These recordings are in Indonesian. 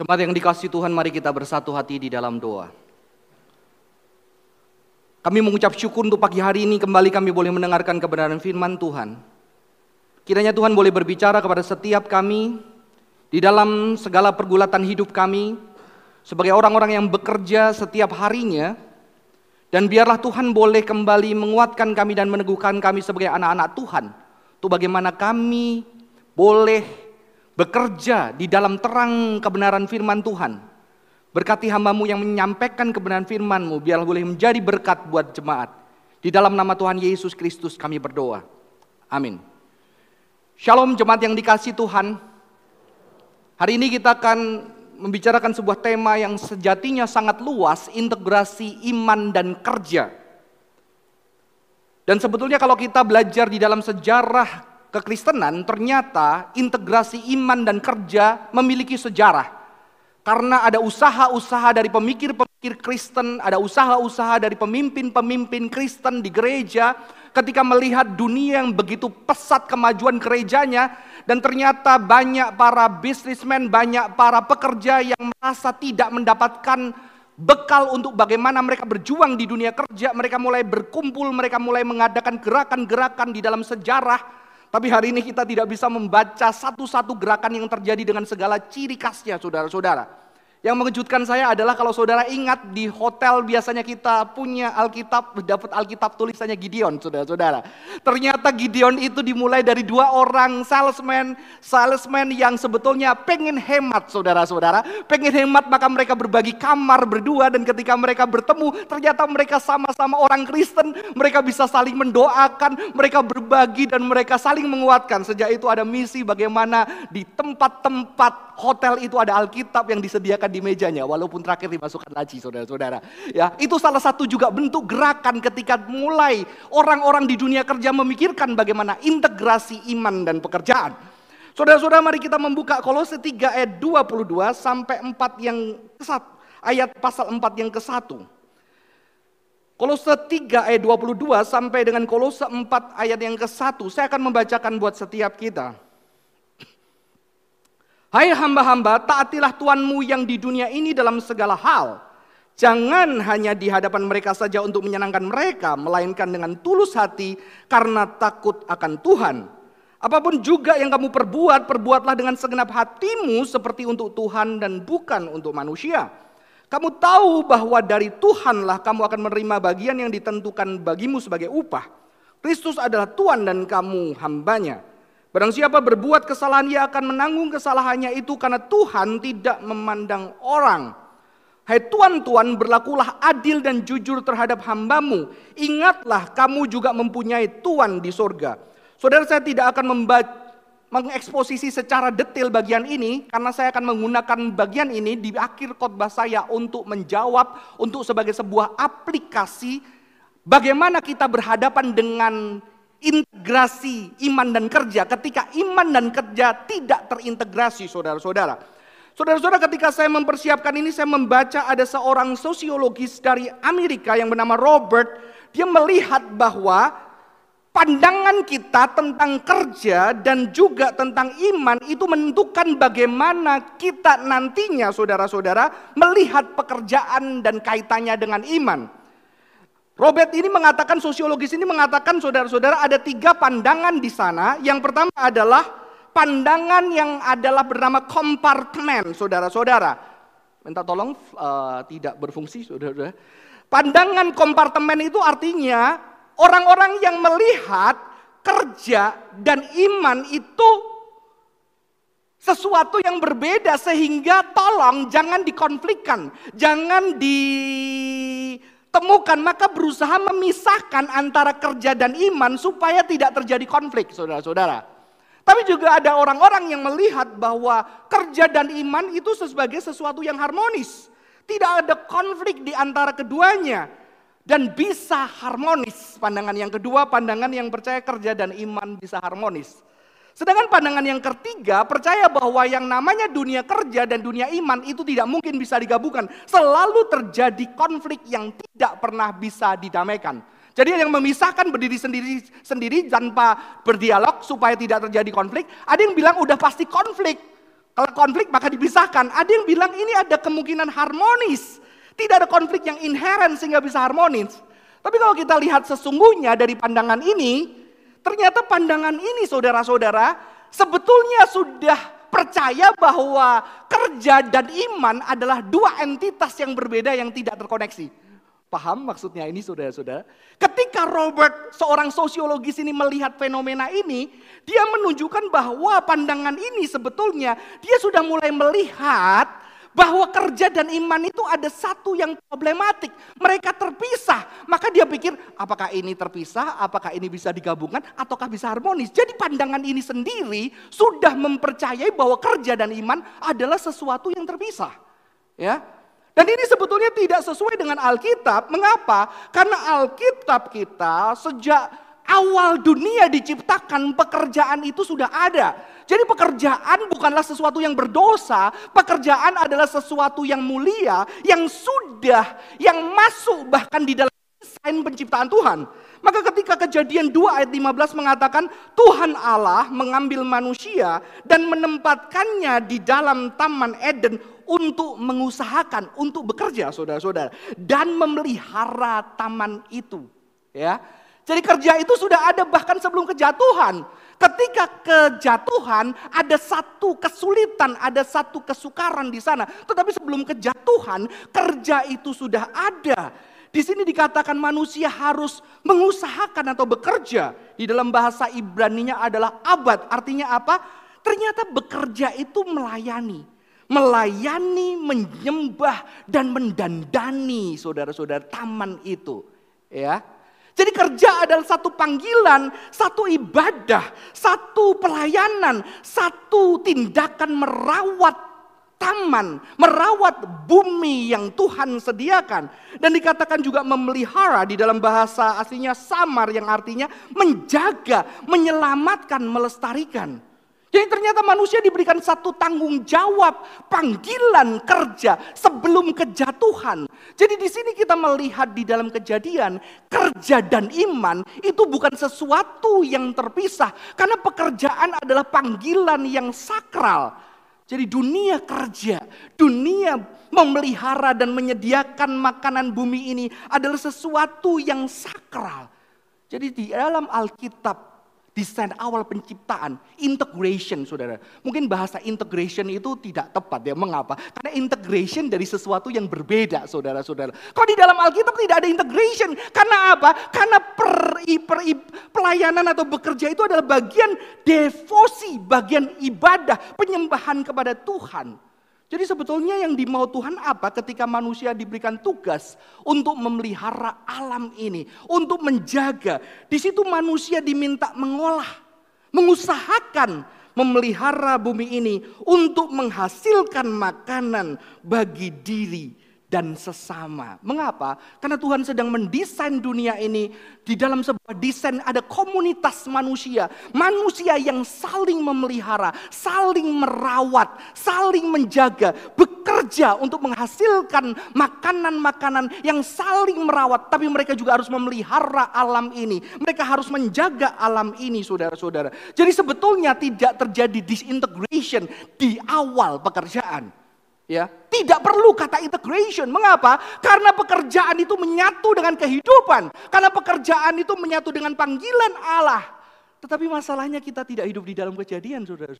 Jemaat yang dikasih Tuhan, mari kita bersatu hati di dalam doa. Kami mengucap syukur untuk pagi hari ini kembali kami boleh mendengarkan kebenaran firman Tuhan. Kiranya Tuhan boleh berbicara kepada setiap kami di dalam segala pergulatan hidup kami sebagai orang-orang yang bekerja setiap harinya dan biarlah Tuhan boleh kembali menguatkan kami dan meneguhkan kami sebagai anak-anak Tuhan untuk bagaimana kami boleh bekerja di dalam terang kebenaran firman Tuhan Berkati hambamu yang menyampaikan kebenaran firmanmu, biar boleh menjadi berkat buat jemaat. Di dalam nama Tuhan Yesus Kristus kami berdoa. Amin. Shalom jemaat yang dikasih Tuhan. Hari ini kita akan membicarakan sebuah tema yang sejatinya sangat luas, integrasi iman dan kerja. Dan sebetulnya kalau kita belajar di dalam sejarah kekristenan, ternyata integrasi iman dan kerja memiliki sejarah. Karena ada usaha-usaha dari pemikir-pemikir Kristen, ada usaha-usaha dari pemimpin-pemimpin Kristen di gereja ketika melihat dunia yang begitu pesat kemajuan gerejanya dan ternyata banyak para bisnismen, banyak para pekerja yang merasa tidak mendapatkan bekal untuk bagaimana mereka berjuang di dunia kerja, mereka mulai berkumpul, mereka mulai mengadakan gerakan-gerakan di dalam sejarah tapi hari ini kita tidak bisa membaca satu-satu gerakan yang terjadi dengan segala ciri khasnya saudara-saudara. Yang mengejutkan saya adalah kalau saudara ingat di hotel biasanya kita punya Alkitab, dapat Alkitab tulisannya Gideon, saudara-saudara. Ternyata Gideon itu dimulai dari dua orang salesman, salesman yang sebetulnya pengen hemat, saudara-saudara. Pengen hemat maka mereka berbagi kamar berdua dan ketika mereka bertemu ternyata mereka sama-sama orang Kristen. Mereka bisa saling mendoakan, mereka berbagi dan mereka saling menguatkan. Sejak itu ada misi bagaimana di tempat-tempat hotel itu ada Alkitab yang disediakan di mejanya walaupun terakhir dimasukkan laci saudara-saudara. Ya, itu salah satu juga bentuk gerakan ketika mulai orang-orang di dunia kerja memikirkan bagaimana integrasi iman dan pekerjaan. Saudara-saudara mari kita membuka Kolose 3 ayat 22 sampai 4 yang ke ayat pasal 4 yang ke-1. Kolose 3 ayat 22 sampai dengan Kolose 4 ayat yang ke-1. Saya akan membacakan buat setiap kita. Hai hamba-hamba, taatilah Tuhanmu yang di dunia ini dalam segala hal. Jangan hanya di hadapan mereka saja untuk menyenangkan mereka, melainkan dengan tulus hati karena takut akan Tuhan. Apa pun juga yang kamu perbuat, perbuatlah dengan segenap hatimu seperti untuk Tuhan dan bukan untuk manusia. Kamu tahu bahwa dari Tuhanlah kamu akan menerima bagian yang ditentukan bagimu sebagai upah. Kristus adalah Tuhan dan kamu hambanya. Barang siapa berbuat kesalahan ia akan menanggung kesalahannya itu karena Tuhan tidak memandang orang. Hai Tuhan-Tuhan berlakulah adil dan jujur terhadap hambamu. Ingatlah kamu juga mempunyai Tuhan di sorga. Saudara saya tidak akan membaca mengeksposisi secara detail bagian ini karena saya akan menggunakan bagian ini di akhir khotbah saya untuk menjawab untuk sebagai sebuah aplikasi bagaimana kita berhadapan dengan integrasi iman dan kerja ketika iman dan kerja tidak terintegrasi saudara-saudara. Saudara-saudara ketika saya mempersiapkan ini saya membaca ada seorang sosiologis dari Amerika yang bernama Robert. Dia melihat bahwa pandangan kita tentang kerja dan juga tentang iman itu menentukan bagaimana kita nantinya saudara-saudara melihat pekerjaan dan kaitannya dengan iman. Robert ini mengatakan, sosiologis ini mengatakan saudara-saudara ada tiga pandangan di sana. Yang pertama adalah pandangan yang adalah bernama kompartemen, saudara-saudara. Minta tolong uh, tidak berfungsi, saudara-saudara. Pandangan kompartemen itu artinya orang-orang yang melihat kerja dan iman itu sesuatu yang berbeda sehingga tolong jangan dikonflikkan, jangan di temukan, maka berusaha memisahkan antara kerja dan iman supaya tidak terjadi konflik, saudara-saudara. Tapi juga ada orang-orang yang melihat bahwa kerja dan iman itu sebagai sesuatu yang harmonis. Tidak ada konflik di antara keduanya. Dan bisa harmonis. Pandangan yang kedua, pandangan yang percaya kerja dan iman bisa harmonis. Sedangkan pandangan yang ketiga percaya bahwa yang namanya dunia kerja dan dunia iman itu tidak mungkin bisa digabungkan. Selalu terjadi konflik yang tidak pernah bisa didamaikan. Jadi yang memisahkan berdiri sendiri sendiri tanpa berdialog supaya tidak terjadi konflik. Ada yang bilang udah pasti konflik. Kalau konflik maka dipisahkan. Ada yang bilang ini ada kemungkinan harmonis. Tidak ada konflik yang inherent sehingga bisa harmonis. Tapi kalau kita lihat sesungguhnya dari pandangan ini, ternyata pandangan ini saudara-saudara sebetulnya sudah percaya bahwa kerja dan iman adalah dua entitas yang berbeda yang tidak terkoneksi. Paham maksudnya ini saudara-saudara? Ketika Robert seorang sosiologis ini melihat fenomena ini, dia menunjukkan bahwa pandangan ini sebetulnya dia sudah mulai melihat bahwa kerja dan iman itu ada satu yang problematik. Mereka terpisah. Maka dia pikir apakah ini terpisah, apakah ini bisa digabungkan, ataukah bisa harmonis. Jadi pandangan ini sendiri sudah mempercayai bahwa kerja dan iman adalah sesuatu yang terpisah. Ya, dan ini sebetulnya tidak sesuai dengan Alkitab. Mengapa? Karena Alkitab kita sejak awal dunia diciptakan pekerjaan itu sudah ada. Jadi pekerjaan bukanlah sesuatu yang berdosa, pekerjaan adalah sesuatu yang mulia, yang sudah, yang masuk bahkan di dalam desain penciptaan Tuhan. Maka ketika kejadian 2 ayat 15 mengatakan Tuhan Allah mengambil manusia dan menempatkannya di dalam taman Eden untuk mengusahakan, untuk bekerja saudara-saudara. Dan memelihara taman itu. Ya, Jadi kerja itu sudah ada bahkan sebelum kejatuhan. Ketika kejatuhan ada satu kesulitan, ada satu kesukaran di sana. Tetapi sebelum kejatuhan kerja itu sudah ada. Di sini dikatakan manusia harus mengusahakan atau bekerja. Di dalam bahasa Ibrani-nya adalah abad. Artinya apa? Ternyata bekerja itu melayani. Melayani, menyembah, dan mendandani saudara-saudara taman itu. Ya, jadi kerja adalah satu panggilan, satu ibadah, satu pelayanan, satu tindakan merawat taman, merawat bumi yang Tuhan sediakan. Dan dikatakan juga memelihara di dalam bahasa aslinya samar yang artinya menjaga, menyelamatkan, melestarikan. Jadi ternyata manusia diberikan satu tanggung jawab, panggilan kerja sebelum kejatuhan. Jadi di sini kita melihat di dalam kejadian, kerja dan iman itu bukan sesuatu yang terpisah. Karena pekerjaan adalah panggilan yang sakral. Jadi dunia kerja, dunia memelihara dan menyediakan makanan bumi ini adalah sesuatu yang sakral. Jadi di dalam Alkitab desain awal penciptaan, integration saudara. Mungkin bahasa integration itu tidak tepat ya, mengapa? Karena integration dari sesuatu yang berbeda saudara-saudara. Kok di dalam Alkitab tidak ada integration? Karena apa? Karena per, per, pelayanan atau bekerja itu adalah bagian devosi, bagian ibadah, penyembahan kepada Tuhan. Jadi sebetulnya yang dimau Tuhan apa ketika manusia diberikan tugas untuk memelihara alam ini, untuk menjaga. Di situ manusia diminta mengolah, mengusahakan memelihara bumi ini untuk menghasilkan makanan bagi diri dan sesama. Mengapa? Karena Tuhan sedang mendesain dunia ini di dalam sebuah desain ada komunitas manusia, manusia yang saling memelihara, saling merawat, saling menjaga, bekerja untuk menghasilkan makanan-makanan yang saling merawat, tapi mereka juga harus memelihara alam ini. Mereka harus menjaga alam ini, saudara-saudara. Jadi sebetulnya tidak terjadi disintegration di awal pekerjaan. Ya, tidak perlu kata integration. Mengapa? Karena pekerjaan itu menyatu dengan kehidupan. Karena pekerjaan itu menyatu dengan panggilan Allah. Tetapi masalahnya kita tidak hidup di dalam kejadian, saudara.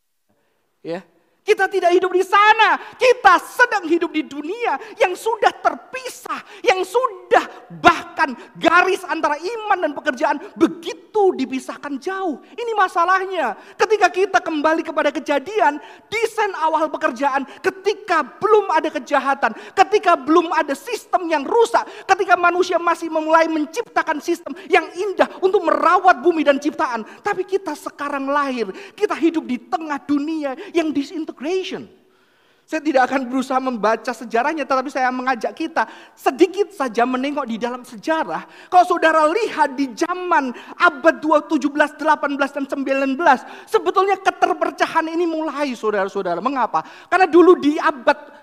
Ya, kita tidak hidup di sana. Kita sedang hidup di dunia yang sudah terpisah. Yang sudah bahkan garis antara iman dan pekerjaan begitu dipisahkan jauh. Ini masalahnya. Ketika kita kembali kepada kejadian, desain awal pekerjaan ketika belum ada kejahatan. Ketika belum ada sistem yang rusak. Ketika manusia masih memulai menciptakan sistem yang indah untuk merawat bumi dan ciptaan. Tapi kita sekarang lahir. Kita hidup di tengah dunia yang disintegrasi integration. Saya tidak akan berusaha membaca sejarahnya, tetapi saya mengajak kita sedikit saja menengok di dalam sejarah. Kalau saudara lihat di zaman abad 17, 18, dan 19, sebetulnya keterpercahan ini mulai saudara-saudara. Mengapa? Karena dulu di abad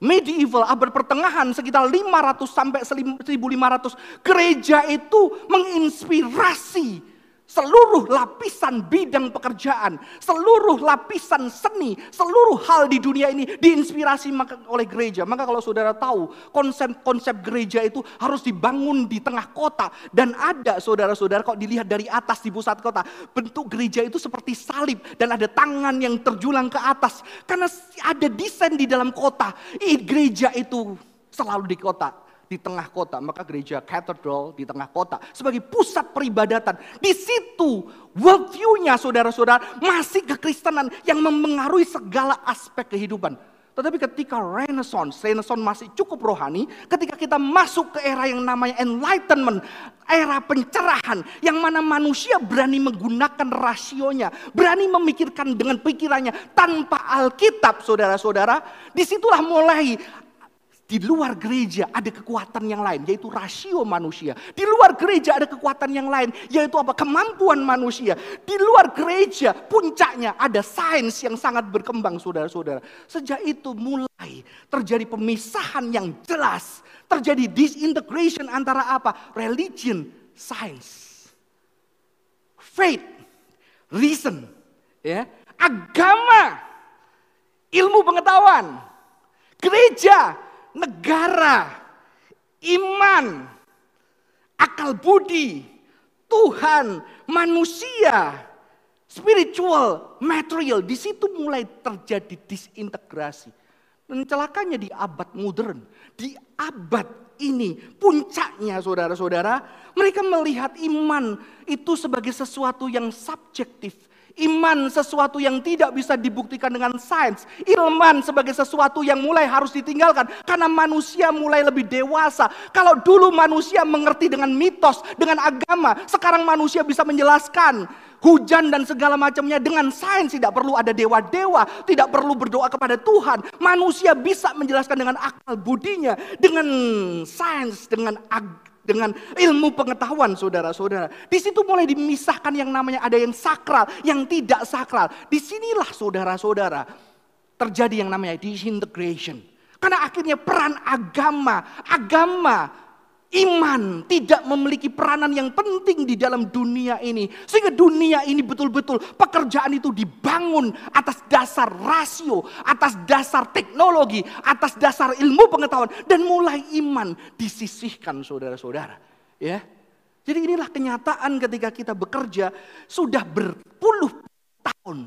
medieval, abad pertengahan sekitar 500 sampai 1500, gereja itu menginspirasi seluruh lapisan bidang pekerjaan, seluruh lapisan seni, seluruh hal di dunia ini diinspirasi oleh gereja. Maka kalau saudara tahu konsep-konsep gereja itu harus dibangun di tengah kota. Dan ada saudara-saudara kok dilihat dari atas di pusat kota. Bentuk gereja itu seperti salib dan ada tangan yang terjulang ke atas. Karena ada desain di dalam kota. Gereja itu selalu di kota di tengah kota, maka gereja katedral di tengah kota sebagai pusat peribadatan. Di situ worldview-nya saudara-saudara masih kekristenan yang mempengaruhi segala aspek kehidupan. Tetapi ketika Renaissance, Renaissance masih cukup rohani, ketika kita masuk ke era yang namanya enlightenment, era pencerahan, yang mana manusia berani menggunakan rasionya, berani memikirkan dengan pikirannya tanpa Alkitab, saudara-saudara, di situlah mulai di luar gereja ada kekuatan yang lain, yaitu rasio manusia. Di luar gereja ada kekuatan yang lain, yaitu apa? Kemampuan manusia. Di luar gereja puncaknya ada sains yang sangat berkembang, saudara-saudara. Sejak itu mulai terjadi pemisahan yang jelas. Terjadi disintegration antara apa? Religion, science. Faith, reason. ya Agama, ilmu pengetahuan. Gereja, negara, iman, akal budi, Tuhan, manusia, spiritual, material. Di situ mulai terjadi disintegrasi. Dan celakanya di abad modern, di abad ini puncaknya saudara-saudara, mereka melihat iman itu sebagai sesuatu yang subjektif, Iman sesuatu yang tidak bisa dibuktikan dengan sains. Ilman sebagai sesuatu yang mulai harus ditinggalkan. Karena manusia mulai lebih dewasa. Kalau dulu manusia mengerti dengan mitos, dengan agama. Sekarang manusia bisa menjelaskan hujan dan segala macamnya dengan sains. Tidak perlu ada dewa-dewa. Tidak perlu berdoa kepada Tuhan. Manusia bisa menjelaskan dengan akal budinya. Dengan sains, dengan agama dengan ilmu pengetahuan saudara-saudara. Di situ mulai dimisahkan yang namanya ada yang sakral, yang tidak sakral. Di sinilah saudara-saudara terjadi yang namanya disintegration. Karena akhirnya peran agama, agama Iman tidak memiliki peranan yang penting di dalam dunia ini. Sehingga dunia ini betul-betul pekerjaan itu dibangun atas dasar rasio, atas dasar teknologi, atas dasar ilmu pengetahuan. Dan mulai iman disisihkan saudara-saudara. Ya, Jadi inilah kenyataan ketika kita bekerja sudah berpuluh tahun.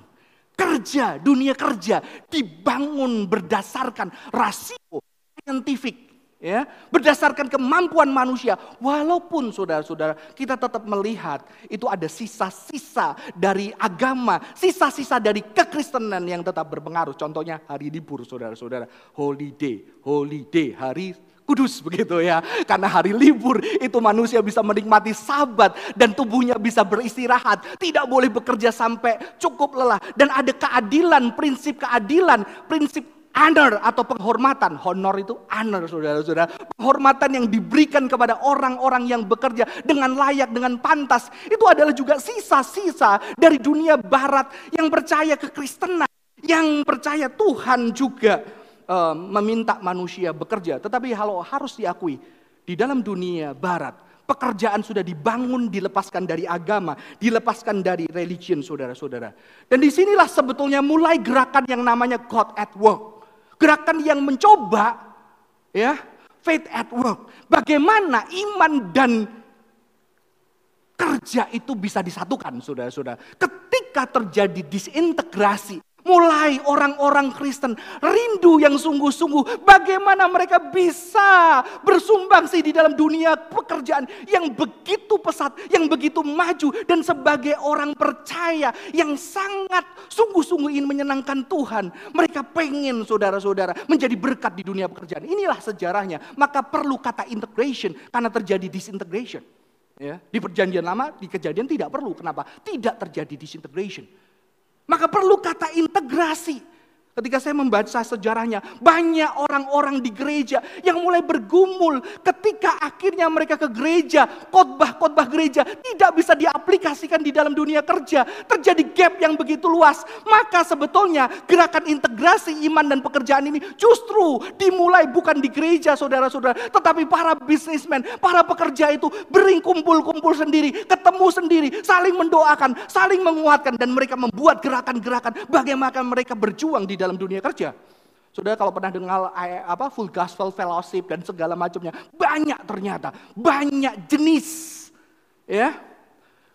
Kerja, dunia kerja dibangun berdasarkan rasio saintifik ya berdasarkan kemampuan manusia walaupun saudara-saudara kita tetap melihat itu ada sisa-sisa dari agama sisa-sisa dari kekristenan yang tetap berpengaruh contohnya hari libur saudara-saudara holiday holiday hari kudus begitu ya. Karena hari libur itu manusia bisa menikmati sabat dan tubuhnya bisa beristirahat. Tidak boleh bekerja sampai cukup lelah. Dan ada keadilan, prinsip keadilan, prinsip honor atau penghormatan. Honor itu honor saudara-saudara. Penghormatan yang diberikan kepada orang-orang yang bekerja dengan layak, dengan pantas. Itu adalah juga sisa-sisa dari dunia barat yang percaya kekristenan. Yang percaya Tuhan juga uh, meminta manusia bekerja. Tetapi kalau harus diakui, di dalam dunia barat, pekerjaan sudah dibangun, dilepaskan dari agama, dilepaskan dari religion saudara-saudara. Dan di sinilah sebetulnya mulai gerakan yang namanya God at Work gerakan yang mencoba ya faith at work. Bagaimana iman dan kerja itu bisa disatukan, saudara-saudara. Ketika terjadi disintegrasi Mulai orang-orang Kristen rindu yang sungguh-sungguh bagaimana mereka bisa bersumbangsi di dalam dunia pekerjaan yang begitu pesat, yang begitu maju dan sebagai orang percaya yang sangat sungguh-sungguh ingin menyenangkan Tuhan. Mereka pengen saudara-saudara menjadi berkat di dunia pekerjaan. Inilah sejarahnya. Maka perlu kata integration karena terjadi disintegration. Ya, di perjanjian lama, di kejadian tidak perlu. Kenapa? Tidak terjadi disintegration. Maka perlu kata integrasi. Ketika saya membaca sejarahnya, banyak orang-orang di gereja yang mulai bergumul ketika akhirnya mereka ke gereja, khotbah-khotbah gereja tidak bisa diaplikasikan di dalam dunia kerja. Terjadi gap yang begitu luas. Maka sebetulnya gerakan integrasi iman dan pekerjaan ini justru dimulai bukan di gereja saudara-saudara, tetapi para bisnismen, para pekerja itu bering kumpul-kumpul sendiri, ketemu sendiri, saling mendoakan, saling menguatkan dan mereka membuat gerakan-gerakan bagaimana mereka berjuang di dalam dunia kerja. Sudah kalau pernah dengar eh, apa full gospel fellowship dan segala macamnya, banyak ternyata, banyak jenis ya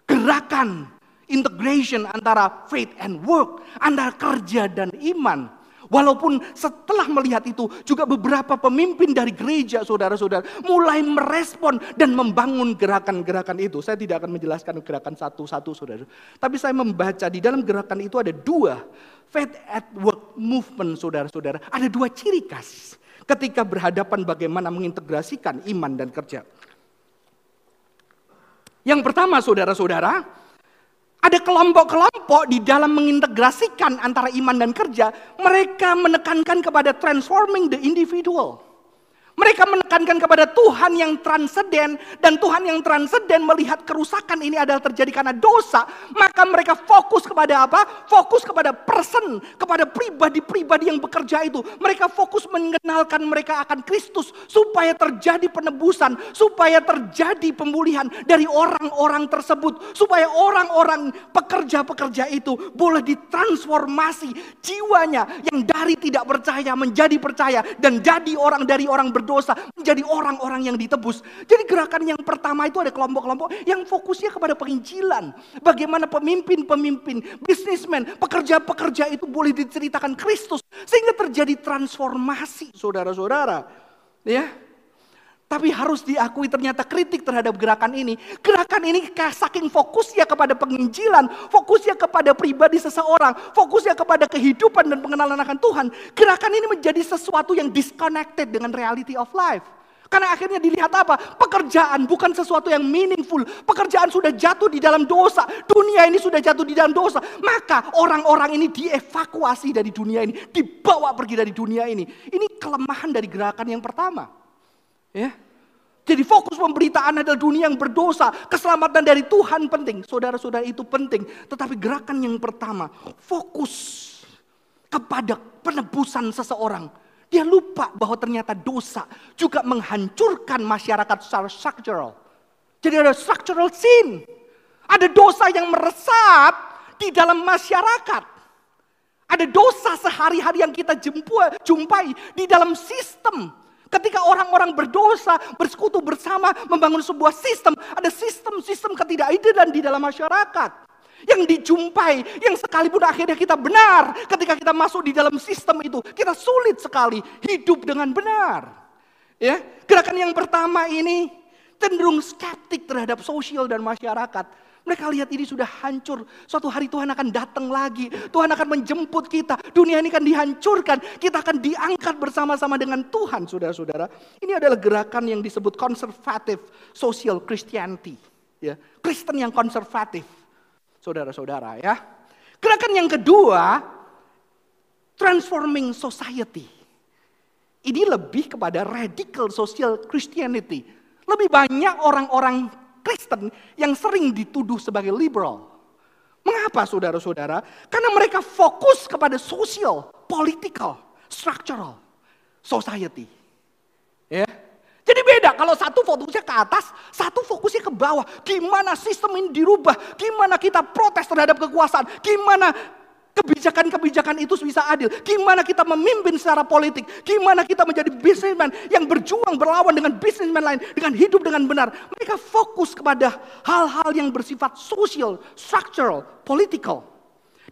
gerakan integration antara faith and work, antara kerja dan iman. Walaupun setelah melihat itu juga beberapa pemimpin dari gereja saudara-saudara mulai merespon dan membangun gerakan-gerakan itu. Saya tidak akan menjelaskan gerakan satu-satu saudara. Tapi saya membaca di dalam gerakan itu ada dua faith at work movement saudara-saudara. Ada dua ciri khas ketika berhadapan bagaimana mengintegrasikan iman dan kerja. Yang pertama saudara-saudara, ada kelompok-kelompok di dalam mengintegrasikan antara iman dan kerja, mereka menekankan kepada transforming the individual. Mereka menekankan kepada Tuhan yang transenden dan Tuhan yang transenden melihat kerusakan ini adalah terjadi karena dosa, maka mereka fokus kepada apa? Fokus kepada person, kepada pribadi-pribadi yang bekerja itu. Mereka fokus mengenalkan mereka akan Kristus supaya terjadi penebusan, supaya terjadi pemulihan dari orang-orang tersebut, supaya orang-orang pekerja-pekerja itu boleh ditransformasi jiwanya yang dari tidak percaya menjadi percaya dan jadi orang dari orang ber berdosa menjadi orang-orang yang ditebus. Jadi gerakan yang pertama itu ada kelompok-kelompok yang fokusnya kepada penginjilan. Bagaimana pemimpin-pemimpin, bisnismen, pekerja-pekerja itu boleh diceritakan Kristus sehingga terjadi transformasi, saudara-saudara. Ya, tapi harus diakui ternyata kritik terhadap gerakan ini. Gerakan ini saking fokusnya kepada penginjilan, fokusnya kepada pribadi seseorang, fokusnya kepada kehidupan dan pengenalan akan Tuhan. Gerakan ini menjadi sesuatu yang disconnected dengan reality of life. Karena akhirnya dilihat apa? Pekerjaan bukan sesuatu yang meaningful. Pekerjaan sudah jatuh di dalam dosa. Dunia ini sudah jatuh di dalam dosa. Maka orang-orang ini dievakuasi dari dunia ini. Dibawa pergi dari dunia ini. Ini kelemahan dari gerakan yang pertama. Ya. Jadi fokus pemberitaan adalah dunia yang berdosa. Keselamatan dari Tuhan penting. Saudara-saudara itu penting. Tetapi gerakan yang pertama. Fokus kepada penebusan seseorang. Dia lupa bahwa ternyata dosa juga menghancurkan masyarakat secara structural. Jadi ada structural sin. Ada dosa yang meresap di dalam masyarakat. Ada dosa sehari-hari yang kita jumpai di dalam sistem Ketika orang-orang berdosa, bersekutu bersama, membangun sebuah sistem, ada sistem-sistem ketidakadilan di dalam masyarakat. Yang dijumpai, yang sekalipun akhirnya kita benar ketika kita masuk di dalam sistem itu, kita sulit sekali hidup dengan benar. Ya, gerakan yang pertama ini cenderung skeptik terhadap sosial dan masyarakat. Mereka lihat ini sudah hancur. Suatu hari Tuhan akan datang lagi. Tuhan akan menjemput kita. Dunia ini akan dihancurkan. Kita akan diangkat bersama-sama dengan Tuhan, saudara-saudara. Ini adalah gerakan yang disebut konservatif social Christianity. Ya, Kristen yang konservatif, saudara-saudara ya. Gerakan yang kedua, transforming society. Ini lebih kepada radical social Christianity. Lebih banyak orang-orang Kristen yang sering dituduh sebagai liberal. Mengapa saudara-saudara? Karena mereka fokus kepada sosial, political, structural, society. Ya. Jadi beda kalau satu fokusnya ke atas, satu fokusnya ke bawah. Gimana sistem ini dirubah, gimana kita protes terhadap kekuasaan, gimana kebijakan-kebijakan itu bisa adil. Gimana kita memimpin secara politik, gimana kita menjadi bisnismen yang berjuang berlawan dengan bisnismen lain, dengan hidup dengan benar. Mereka fokus kepada hal-hal yang bersifat sosial, structural, political.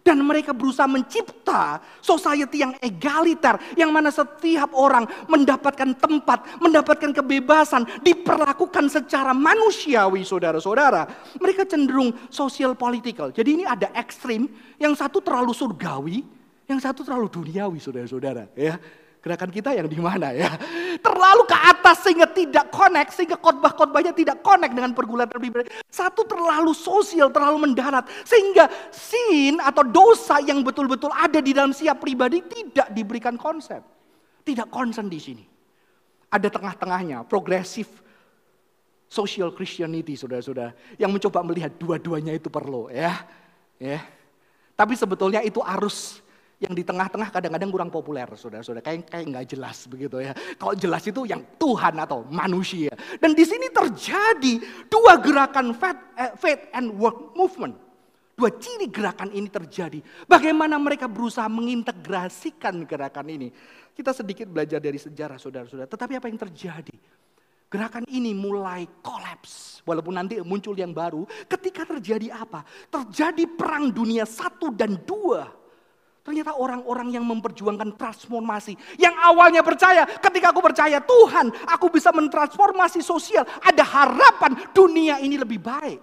Dan mereka berusaha mencipta society yang egaliter. Yang mana setiap orang mendapatkan tempat, mendapatkan kebebasan, diperlakukan secara manusiawi saudara-saudara. Mereka cenderung sosial political. Jadi ini ada ekstrim, yang satu terlalu surgawi, yang satu terlalu duniawi saudara-saudara. Ya. Gerakan kita yang di mana ya? Terlalu ke atas sehingga tidak connect, sehingga khotbah-khotbahnya tidak connect dengan pergulatan pribadi. Satu terlalu sosial, terlalu mendarat. Sehingga sin atau dosa yang betul-betul ada di dalam siap pribadi tidak diberikan konsep. Tidak concern di sini. Ada tengah-tengahnya, progresif social Christianity, saudara-saudara. Yang mencoba melihat dua-duanya itu perlu ya. ya. Tapi sebetulnya itu arus yang di tengah-tengah kadang-kadang kurang populer, saudara-saudara. Kayak kayak nggak jelas begitu ya. Kalau jelas itu yang Tuhan atau manusia. Dan di sini terjadi dua gerakan faith, eh, faith and work movement. Dua ciri gerakan ini terjadi. Bagaimana mereka berusaha mengintegrasikan gerakan ini. Kita sedikit belajar dari sejarah saudara-saudara. Tetapi apa yang terjadi? Gerakan ini mulai kolaps. Walaupun nanti muncul yang baru. Ketika terjadi apa? Terjadi perang dunia satu dan dua Ternyata orang-orang yang memperjuangkan transformasi. Yang awalnya percaya, ketika aku percaya Tuhan, aku bisa mentransformasi sosial. Ada harapan dunia ini lebih baik.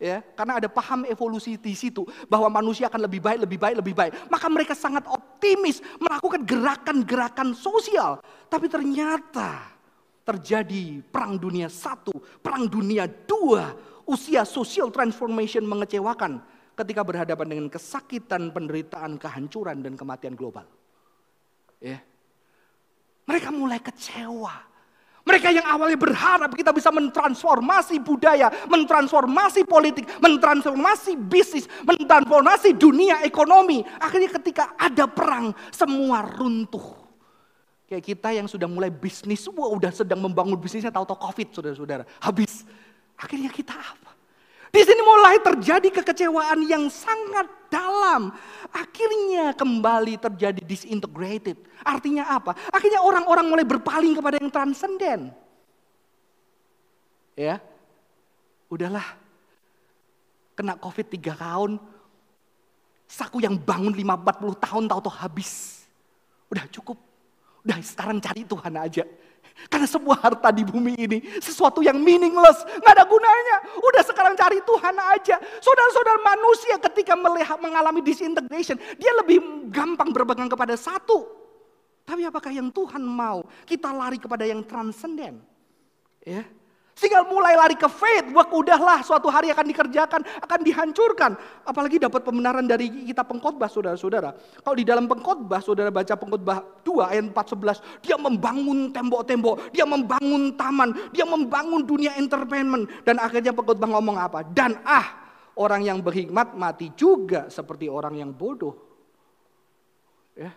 Ya, karena ada paham evolusi di situ bahwa manusia akan lebih baik, lebih baik, lebih baik. Maka mereka sangat optimis melakukan gerakan-gerakan sosial. Tapi ternyata terjadi perang dunia satu, perang dunia dua, usia social transformation mengecewakan ketika berhadapan dengan kesakitan, penderitaan, kehancuran, dan kematian global. Ya. Mereka mulai kecewa. Mereka yang awalnya berharap kita bisa mentransformasi budaya, mentransformasi politik, mentransformasi bisnis, mentransformasi dunia ekonomi. Akhirnya ketika ada perang, semua runtuh. Kayak kita yang sudah mulai bisnis, wah udah sedang membangun bisnisnya tahu-tahu covid saudara-saudara. Habis. Akhirnya kita apa? Di sini mulai terjadi kekecewaan yang sangat dalam. Akhirnya kembali terjadi disintegrated. Artinya apa? Akhirnya orang-orang mulai berpaling kepada yang transenden. Ya, udahlah. Kena covid tiga tahun. Saku yang bangun 5-40 tahun tahu-tahu habis. Udah cukup. Udah sekarang cari Tuhan aja. Karena semua harta di bumi ini sesuatu yang meaningless, nggak ada gunanya. Udah sekarang cari Tuhan aja. Saudara-saudara manusia ketika melihat mengalami disintegration, dia lebih gampang berpegang kepada satu. Tapi apakah yang Tuhan mau? Kita lari kepada yang transenden. Ya. Sehingga mulai lari ke faith, wah udahlah suatu hari akan dikerjakan, akan dihancurkan. Apalagi dapat pembenaran dari kita pengkhotbah saudara-saudara. Kalau di dalam pengkhotbah, saudara baca pengkhotbah 2 ayat 411, dia membangun tembok-tembok, dia membangun taman, dia membangun dunia entertainment. Dan akhirnya pengkhotbah ngomong apa? Dan ah, orang yang berhikmat mati juga seperti orang yang bodoh. Ya.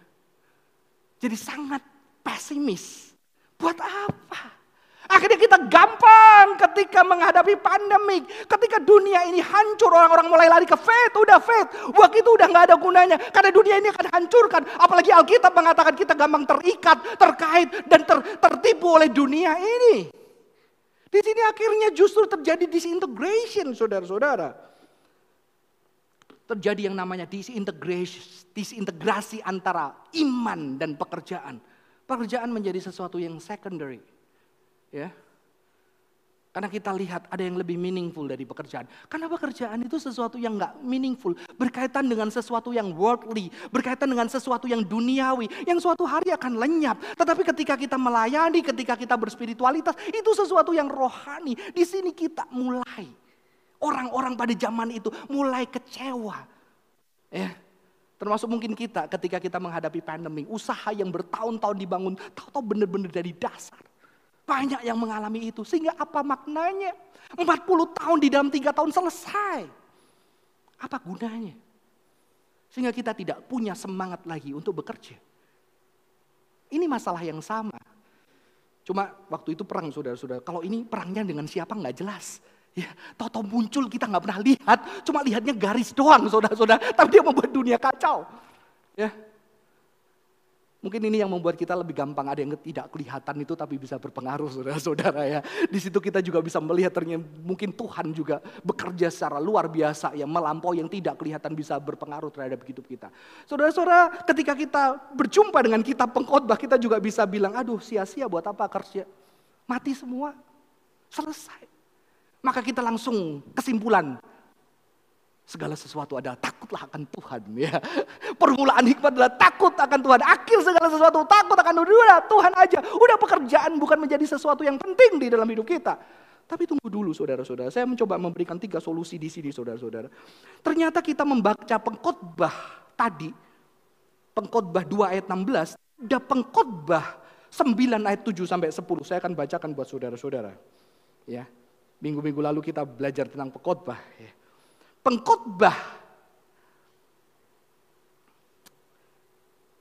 Jadi sangat pesimis. Buat apa? Akhirnya kita gampang ketika menghadapi pandemik. Ketika dunia ini hancur, orang-orang mulai lari ke faith, udah faith. Waktu itu udah gak ada gunanya. Karena dunia ini akan hancurkan. Apalagi Alkitab mengatakan kita gampang terikat, terkait, dan ter, tertipu oleh dunia ini. Di sini akhirnya justru terjadi disintegration, saudara-saudara. Terjadi yang namanya disintegrasi, disintegrasi antara iman dan pekerjaan. Pekerjaan menjadi sesuatu yang secondary Ya. Karena kita lihat ada yang lebih meaningful dari pekerjaan. Karena pekerjaan itu sesuatu yang nggak meaningful. Berkaitan dengan sesuatu yang worldly. Berkaitan dengan sesuatu yang duniawi. Yang suatu hari akan lenyap. Tetapi ketika kita melayani, ketika kita berspiritualitas. Itu sesuatu yang rohani. Di sini kita mulai. Orang-orang pada zaman itu mulai kecewa. Ya, Termasuk mungkin kita ketika kita menghadapi pandemi. Usaha yang bertahun-tahun dibangun. Tahu-tahu benar-benar dari dasar. Banyak yang mengalami itu. Sehingga apa maknanya? 40 tahun di dalam tiga tahun selesai. Apa gunanya? Sehingga kita tidak punya semangat lagi untuk bekerja. Ini masalah yang sama. Cuma waktu itu perang saudara-saudara. Kalau ini perangnya dengan siapa nggak jelas. Ya, tahu-tahu muncul kita nggak pernah lihat, cuma lihatnya garis doang saudara-saudara. Tapi dia membuat dunia kacau. Ya, Mungkin ini yang membuat kita lebih gampang ada yang tidak kelihatan itu tapi bisa berpengaruh saudara-saudara ya. Di situ kita juga bisa melihat ternyata mungkin Tuhan juga bekerja secara luar biasa ya melampau yang tidak kelihatan bisa berpengaruh terhadap hidup kita. Saudara-saudara ketika kita berjumpa dengan kita pengkhotbah kita juga bisa bilang aduh sia-sia buat apa kerja. Mati semua. Selesai. Maka kita langsung kesimpulan. Segala sesuatu adalah takutlah akan Tuhan ya. Permulaan hikmat adalah takut akan Tuhan. Akhir segala sesuatu takut akan Tuhan. Udah Tuhan aja. Udah pekerjaan bukan menjadi sesuatu yang penting di dalam hidup kita. Tapi tunggu dulu saudara-saudara. Saya mencoba memberikan tiga solusi di sini saudara-saudara. Ternyata kita membaca pengkhotbah tadi. Pengkhotbah 2 ayat 16. Ada pengkhotbah 9 ayat 7 sampai 10. Saya akan bacakan buat saudara-saudara. Ya. Minggu-minggu lalu kita belajar tentang pengkhotbah. Ya pengkhotbah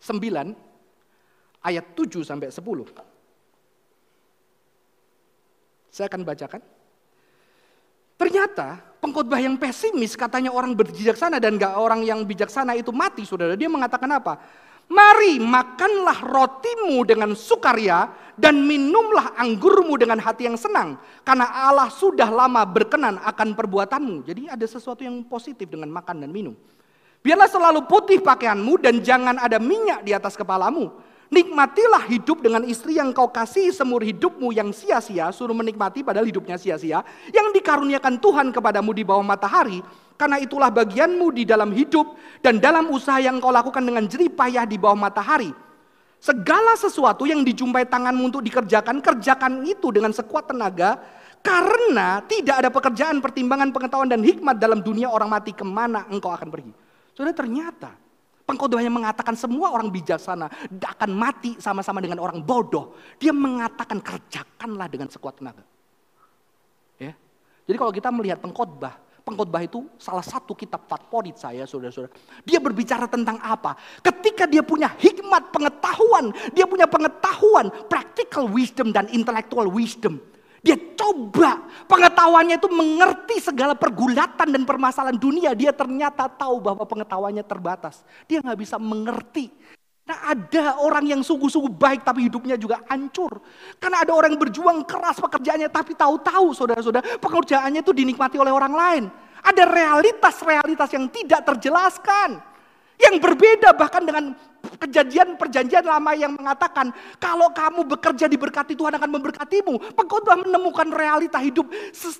9 ayat 7 sampai 10. Saya akan bacakan. Ternyata pengkhotbah yang pesimis katanya orang berbijaksana dan gak orang yang bijaksana itu mati saudara. Dia mengatakan apa? Mari makanlah rotimu dengan sukaria dan minumlah anggurmu dengan hati yang senang. Karena Allah sudah lama berkenan akan perbuatanmu. Jadi ada sesuatu yang positif dengan makan dan minum. Biarlah selalu putih pakaianmu dan jangan ada minyak di atas kepalamu. Nikmatilah hidup dengan istri yang kau kasih semur hidupmu yang sia-sia. Suruh menikmati padahal hidupnya sia-sia. Yang dikaruniakan Tuhan kepadamu di bawah matahari. Karena itulah bagianmu di dalam hidup dan dalam usaha yang kau lakukan dengan jerih payah di bawah matahari. Segala sesuatu yang dijumpai tanganmu untuk dikerjakan, kerjakan itu dengan sekuat tenaga. Karena tidak ada pekerjaan, pertimbangan, pengetahuan, dan hikmat dalam dunia orang mati ke mana engkau akan pergi. Saudara ternyata Pengkhotbahnya mengatakan semua orang bijaksana akan mati sama-sama dengan orang bodoh. Dia mengatakan kerjakanlah dengan sekuat tenaga. Ya. Jadi kalau kita melihat pengkhotbah, pengkhotbah itu salah satu kitab favorit saya saudara-saudara. Dia berbicara tentang apa? Ketika dia punya hikmat pengetahuan, dia punya pengetahuan, practical wisdom dan intellectual wisdom. Dia coba pengetahuannya itu mengerti segala pergulatan dan permasalahan dunia. Dia ternyata tahu bahwa pengetahuannya terbatas. Dia nggak bisa mengerti. Nah ada orang yang sungguh-sungguh baik tapi hidupnya juga hancur. Karena ada orang yang berjuang keras pekerjaannya tapi tahu-tahu saudara-saudara pekerjaannya itu dinikmati oleh orang lain. Ada realitas-realitas yang tidak terjelaskan. Yang berbeda bahkan dengan kejadian perjanjian lama yang mengatakan kalau kamu bekerja diberkati Tuhan akan memberkatimu. Pengkhotbah menemukan realita hidup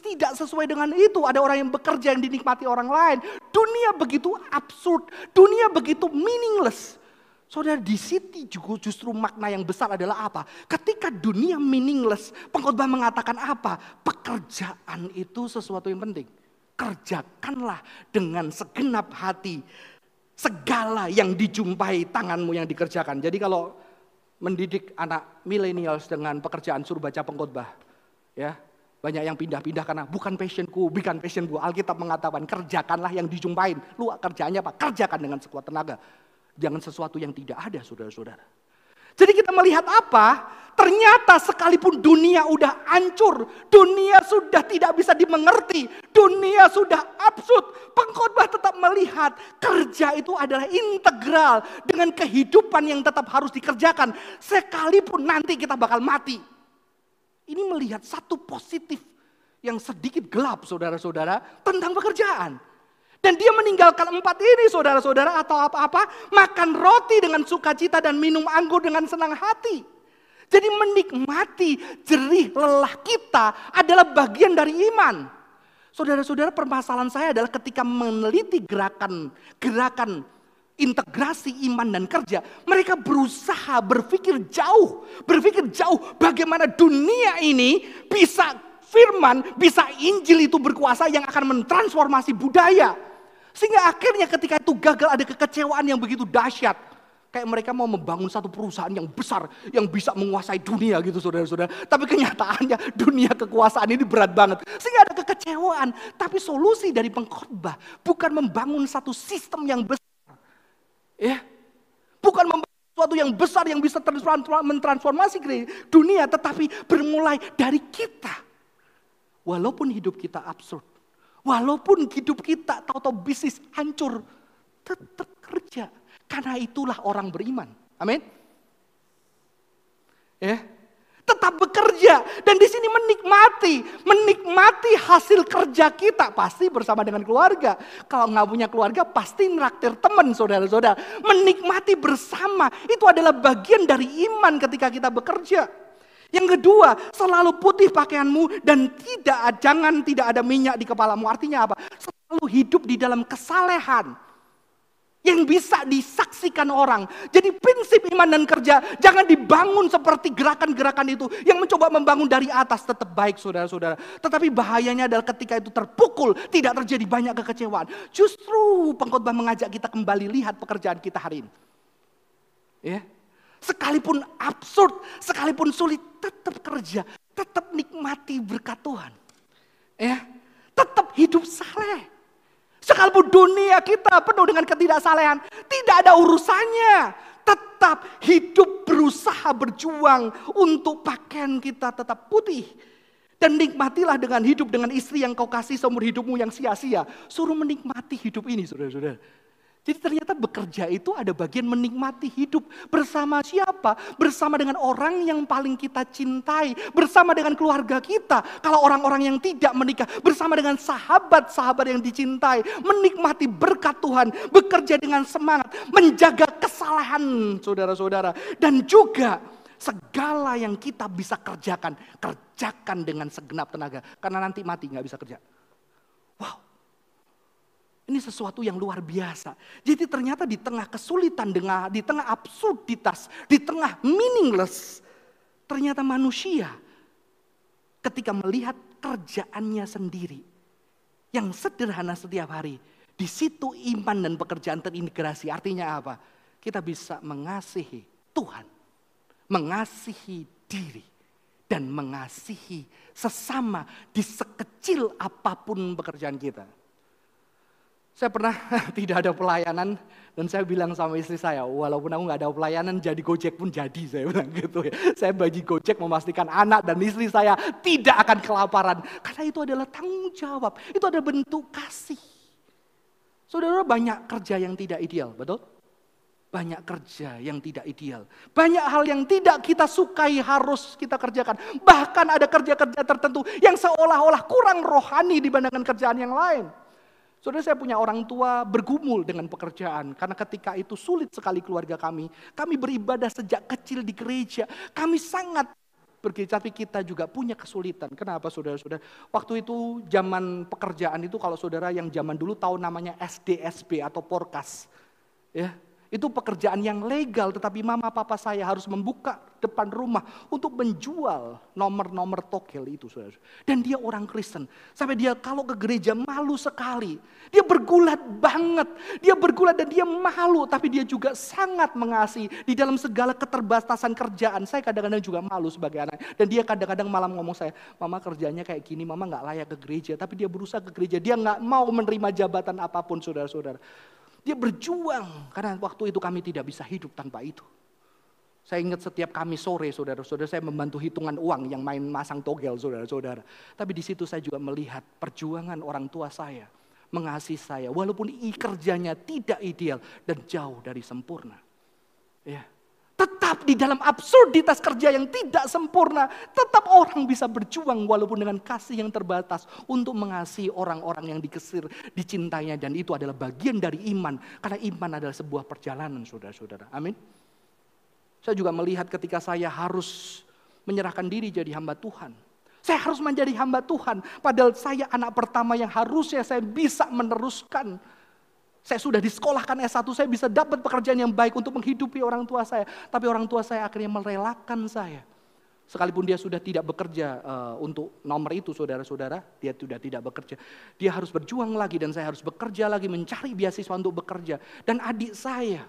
tidak sesuai dengan itu. Ada orang yang bekerja yang dinikmati orang lain. Dunia begitu absurd, dunia begitu meaningless. Saudara di sini juga justru makna yang besar adalah apa? Ketika dunia meaningless, pengkhotbah mengatakan apa? Pekerjaan itu sesuatu yang penting. Kerjakanlah dengan segenap hati segala yang dijumpai tanganmu yang dikerjakan. Jadi kalau mendidik anak milenials dengan pekerjaan suruh baca pengkhotbah, ya banyak yang pindah-pindah karena bukan passionku, bukan passionku. Alkitab mengatakan kerjakanlah yang dijumpain. Lu kerjaannya apa? Kerjakan dengan sekuat tenaga. Jangan sesuatu yang tidak ada, saudara-saudara. Jadi kita melihat apa? Ternyata sekalipun dunia udah hancur, dunia sudah tidak bisa dimengerti, dunia sudah absurd, pengkhotbah tetap melihat kerja itu adalah integral dengan kehidupan yang tetap harus dikerjakan sekalipun nanti kita bakal mati. Ini melihat satu positif yang sedikit gelap saudara-saudara tentang pekerjaan. Dan dia meninggalkan empat ini saudara-saudara atau apa-apa. Makan roti dengan sukacita dan minum anggur dengan senang hati. Jadi menikmati jerih lelah kita adalah bagian dari iman. Saudara-saudara permasalahan saya adalah ketika meneliti gerakan gerakan integrasi iman dan kerja, mereka berusaha berpikir jauh, berpikir jauh bagaimana dunia ini bisa firman, bisa Injil itu berkuasa yang akan mentransformasi budaya. Sehingga akhirnya ketika itu gagal ada kekecewaan yang begitu dahsyat. Kayak mereka mau membangun satu perusahaan yang besar yang bisa menguasai dunia gitu saudara-saudara. Tapi kenyataannya dunia kekuasaan ini berat banget. Sehingga ada kekecewaan. Tapi solusi dari pengkhotbah bukan membangun satu sistem yang besar. Ya. Bukan membangun sesuatu yang besar yang bisa mentransformasi dunia. Tetapi bermulai dari kita. Walaupun hidup kita absurd. Walaupun hidup kita tahu-tahu bisnis hancur, tetap kerja. Karena itulah orang beriman. Amin. Ya, tetap bekerja dan di sini menikmati, menikmati hasil kerja kita pasti bersama dengan keluarga. Kalau nggak punya keluarga pasti nraktir teman saudara-saudara. Menikmati bersama itu adalah bagian dari iman ketika kita bekerja. Yang kedua, selalu putih pakaianmu dan tidak jangan tidak ada minyak di kepalamu. Artinya apa? Lalu hidup di dalam kesalehan yang bisa disaksikan orang. Jadi prinsip iman dan kerja jangan dibangun seperti gerakan-gerakan itu yang mencoba membangun dari atas tetap baik saudara-saudara. Tetapi bahayanya adalah ketika itu terpukul tidak terjadi banyak kekecewaan. Justru pengkhotbah mengajak kita kembali lihat pekerjaan kita hari ini. Ya. Sekalipun absurd, sekalipun sulit, tetap kerja, tetap nikmati berkat Tuhan. Ya. Tetap hidup saleh. Sekalipun dunia kita penuh dengan ketidaksalehan, tidak ada urusannya. Tetap hidup berusaha berjuang untuk pakaian kita tetap putih. Dan nikmatilah dengan hidup dengan istri yang kau kasih seumur hidupmu yang sia-sia. Suruh menikmati hidup ini saudara-saudara. Jadi ternyata bekerja itu ada bagian menikmati hidup. Bersama siapa? Bersama dengan orang yang paling kita cintai, bersama dengan keluarga kita. Kalau orang-orang yang tidak menikah, bersama dengan sahabat-sahabat yang dicintai, menikmati berkat Tuhan, bekerja dengan semangat, menjaga kesalahan saudara-saudara. Dan juga segala yang kita bisa kerjakan, kerjakan dengan segenap tenaga. Karena nanti mati nggak bisa kerja. Ini sesuatu yang luar biasa. Jadi ternyata di tengah kesulitan, di tengah absurditas, di tengah meaningless, ternyata manusia ketika melihat kerjaannya sendiri yang sederhana setiap hari, di situ iman dan pekerjaan terintegrasi. Artinya apa? Kita bisa mengasihi Tuhan, mengasihi diri, dan mengasihi sesama di sekecil apa pun pekerjaan kita. Saya pernah tidak ada pelayanan dan saya bilang sama istri saya, walaupun aku nggak ada pelayanan, jadi gojek pun jadi saya bilang gitu ya. Saya bagi gojek memastikan anak dan istri saya tidak akan kelaparan. Karena itu adalah tanggung jawab, itu adalah bentuk kasih. Saudara banyak kerja yang tidak ideal, betul? Banyak kerja yang tidak ideal. Banyak hal yang tidak kita sukai harus kita kerjakan. Bahkan ada kerja-kerja tertentu yang seolah-olah kurang rohani dibandingkan kerjaan yang lain. Saudara saya punya orang tua bergumul dengan pekerjaan. Karena ketika itu sulit sekali keluarga kami. Kami beribadah sejak kecil di gereja. Kami sangat pergi, tapi kita juga punya kesulitan. Kenapa saudara-saudara? Waktu itu zaman pekerjaan itu kalau saudara yang zaman dulu tahu namanya SDSB atau Porkas. Ya, itu pekerjaan yang legal, tetapi mama papa saya harus membuka depan rumah untuk menjual nomor-nomor togel itu. Saudara. Dan dia orang Kristen. Sampai dia kalau ke gereja malu sekali. Dia bergulat banget. Dia bergulat dan dia malu. Tapi dia juga sangat mengasihi. Di dalam segala keterbatasan kerjaan. Saya kadang-kadang juga malu sebagai anak. Dan dia kadang-kadang malam ngomong saya, mama kerjanya kayak gini, mama gak layak ke gereja. Tapi dia berusaha ke gereja. Dia gak mau menerima jabatan apa pun saudara-saudara. Dia berjuang karena waktu itu kami tidak bisa hidup tanpa itu. Saya ingat setiap kami sore, saudara-saudara, saya membantu hitungan uang yang main masang togel, saudara-saudara. Tapi di situ saya juga melihat perjuangan orang tua saya, mengasihi saya, walaupun kerjanya tidak ideal dan jauh dari sempurna. Ya, Di dalam absurditas kerja yang tidak sempurna, tetap orang bisa berjuang walaupun dengan kasih yang terbatas untuk mengasihi orang-orang yang dikesir, dicintainya dan itu adalah bagian dari iman. Karena iman adalah sebuah perjalanan saudara-saudara. Amin. Saya juga melihat ketika saya harus menyerahkan diri jadi hamba Tuhan. Saya harus menjadi hamba Tuhan. Padahal saya anak pertama yang harusnya saya bisa meneruskan saya sudah disekolahkan S1, saya bisa dapat pekerjaan yang baik untuk menghidupi orang tua saya. Tapi orang tua saya akhirnya merelakan saya. Sekalipun dia sudah tidak bekerja uh, untuk nomor itu saudara-saudara, dia sudah tidak bekerja. Dia harus berjuang lagi dan saya harus bekerja lagi mencari beasiswa untuk bekerja. Dan adik saya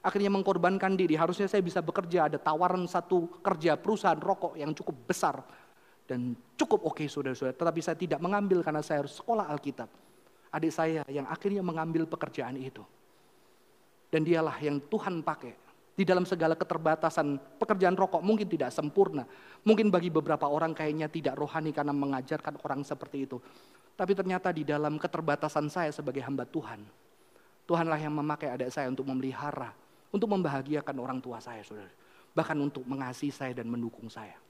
akhirnya mengkorbankan diri. Harusnya saya bisa bekerja, ada tawaran satu kerja perusahaan rokok yang cukup besar. Dan cukup oke okay, saudara-saudara. Tetapi saya tidak mengambil karena saya harus sekolah Alkitab adik saya yang akhirnya mengambil pekerjaan itu. Dan dialah yang Tuhan pakai di dalam segala keterbatasan pekerjaan rokok mungkin tidak sempurna. Mungkin bagi beberapa orang kayaknya tidak rohani karena mengajarkan orang seperti itu. Tapi ternyata di dalam keterbatasan saya sebagai hamba Tuhan, Tuhanlah yang memakai adik saya untuk memelihara, untuk membahagiakan orang tua saya, saudara. Bahkan untuk mengasihi saya dan mendukung saya.